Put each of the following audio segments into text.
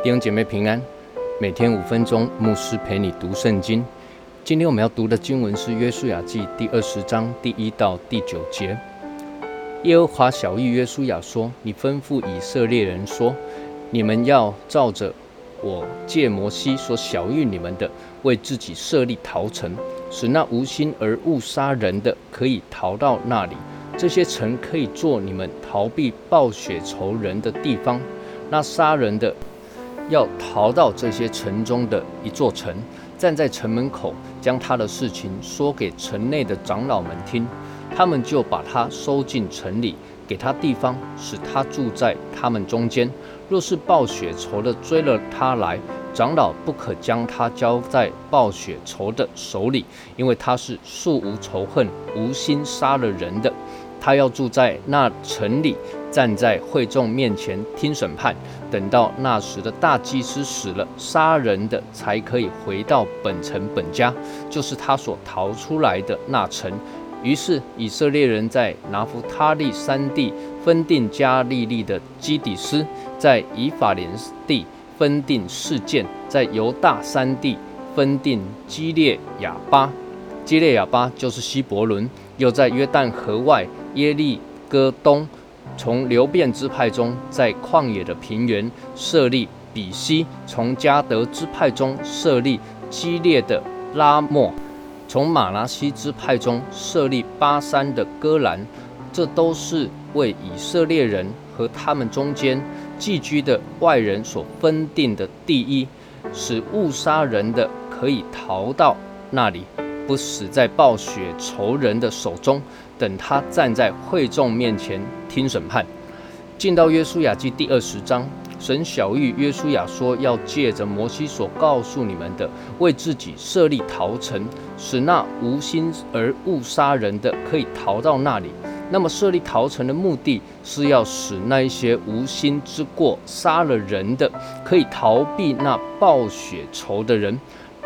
弟兄姐妹平安，每天五分钟，牧师陪你读圣经。今天我们要读的经文是《约书亚记》第二十章第一到第九节。耶和华小谕约书亚说：“你吩咐以色列人说，你们要照着我借摩西所小谕你们的，为自己设立逃城，使那无心而误杀人的可以逃到那里。这些城可以做你们逃避暴雪仇人的地方。那杀人的。”要逃到这些城中的一座城，站在城门口，将他的事情说给城内的长老们听，他们就把他收进城里，给他地方，使他住在他们中间。若是暴雪仇的追了他来，长老不可将他交在暴雪仇的手里，因为他是素无仇恨、无心杀了人的。他要住在那城里，站在会众面前听审判。等到那时的大祭司死了，杀人的才可以回到本城本家，就是他所逃出来的那城。于是以色列人在拿弗他利山地分定加利利的基底斯，在以法莲地分定事件，在犹大山地分定基列亚巴。基列亚巴就是希伯伦，又在约旦河外。耶利哥东，从流变支派中，在旷野的平原设立比西；从加德支派中设立激烈的拉莫；从马拉西支派中设立巴山的戈兰。这都是为以色列人和他们中间寄居的外人所分定的第一，使误杀人的可以逃到那里。不死在暴雪仇人的手中，等他站在会众面前听审判。进到约书亚记第二十章，神小谕约书亚说：“要借着摩西所告诉你们的，为自己设立逃城，使那无心而误杀人的可以逃到那里。那么设立逃城的目的是要使那一些无心之过杀了人的，可以逃避那暴雪仇的人。”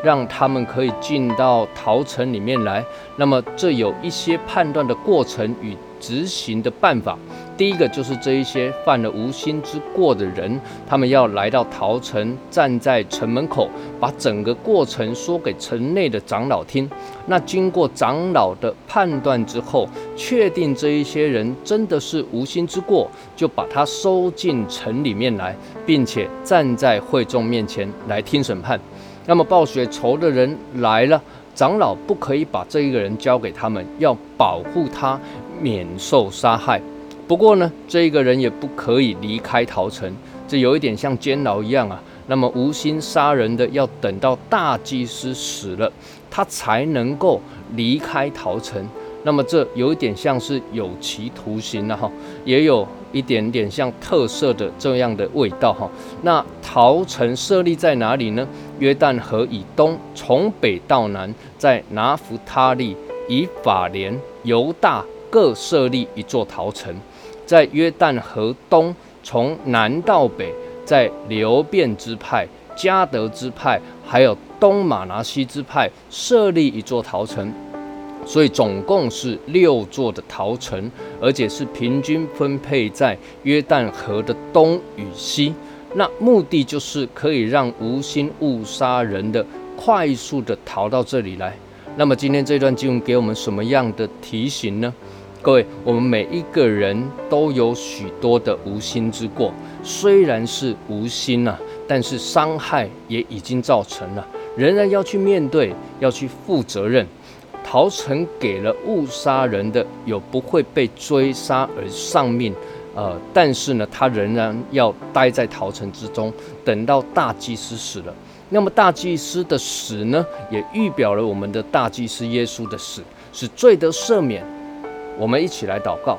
让他们可以进到逃城里面来。那么，这有一些判断的过程与执行的办法。第一个就是这一些犯了无心之过的人，他们要来到桃城，站在城门口，把整个过程说给城内的长老听。那经过长老的判断之后，确定这一些人真的是无心之过，就把他收进城里面来，并且站在会众面前来听审判。那么报雪仇的人来了，长老不可以把这一个人交给他们，要保护他免受杀害。不过呢，这一个人也不可以离开陶城，这有一点像监牢一样啊。那么无心杀人的，要等到大祭司死了，他才能够离开陶城。那么这有一点像是有期徒刑了哈，也有一点点像特色的这样的味道哈。那陶城设立在哪里呢？约旦河以东，从北到南，在拿弗他利、以法莲、犹大各设立一座陶城；在约旦河东，从南到北，在流变之派、加德之派，还有东马拿西之派设立一座陶城。所以总共是六座的陶城，而且是平均分配在约旦河的东与西。那目的就是可以让无心误杀人的快速的逃到这里来。那么今天这段经文给我们什么样的提醒呢？各位，我们每一个人都有许多的无心之过，虽然是无心呐，但是伤害也已经造成了，仍然要去面对，要去负责任。陶城给了误杀人的有不会被追杀而丧命，呃，但是呢，他仍然要待在陶城之中，等到大祭司死了。那么大祭司的死呢，也预表了我们的大祭司耶稣的死，是罪得赦免。我们一起来祷告，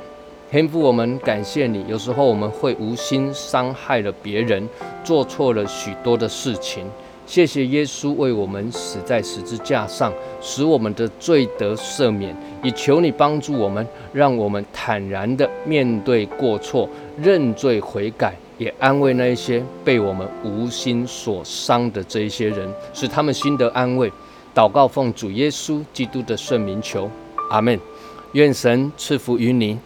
天父，我们感谢你。有时候我们会无心伤害了别人，做错了许多的事情。谢谢耶稣为我们死在十字架上，使我们的罪得赦免。也求你帮助我们，让我们坦然的面对过错，认罪悔改，也安慰那一些被我们无心所伤的这一些人，使他们心得安慰。祷告奉主耶稣基督的圣名求，阿门。愿神赐福于你。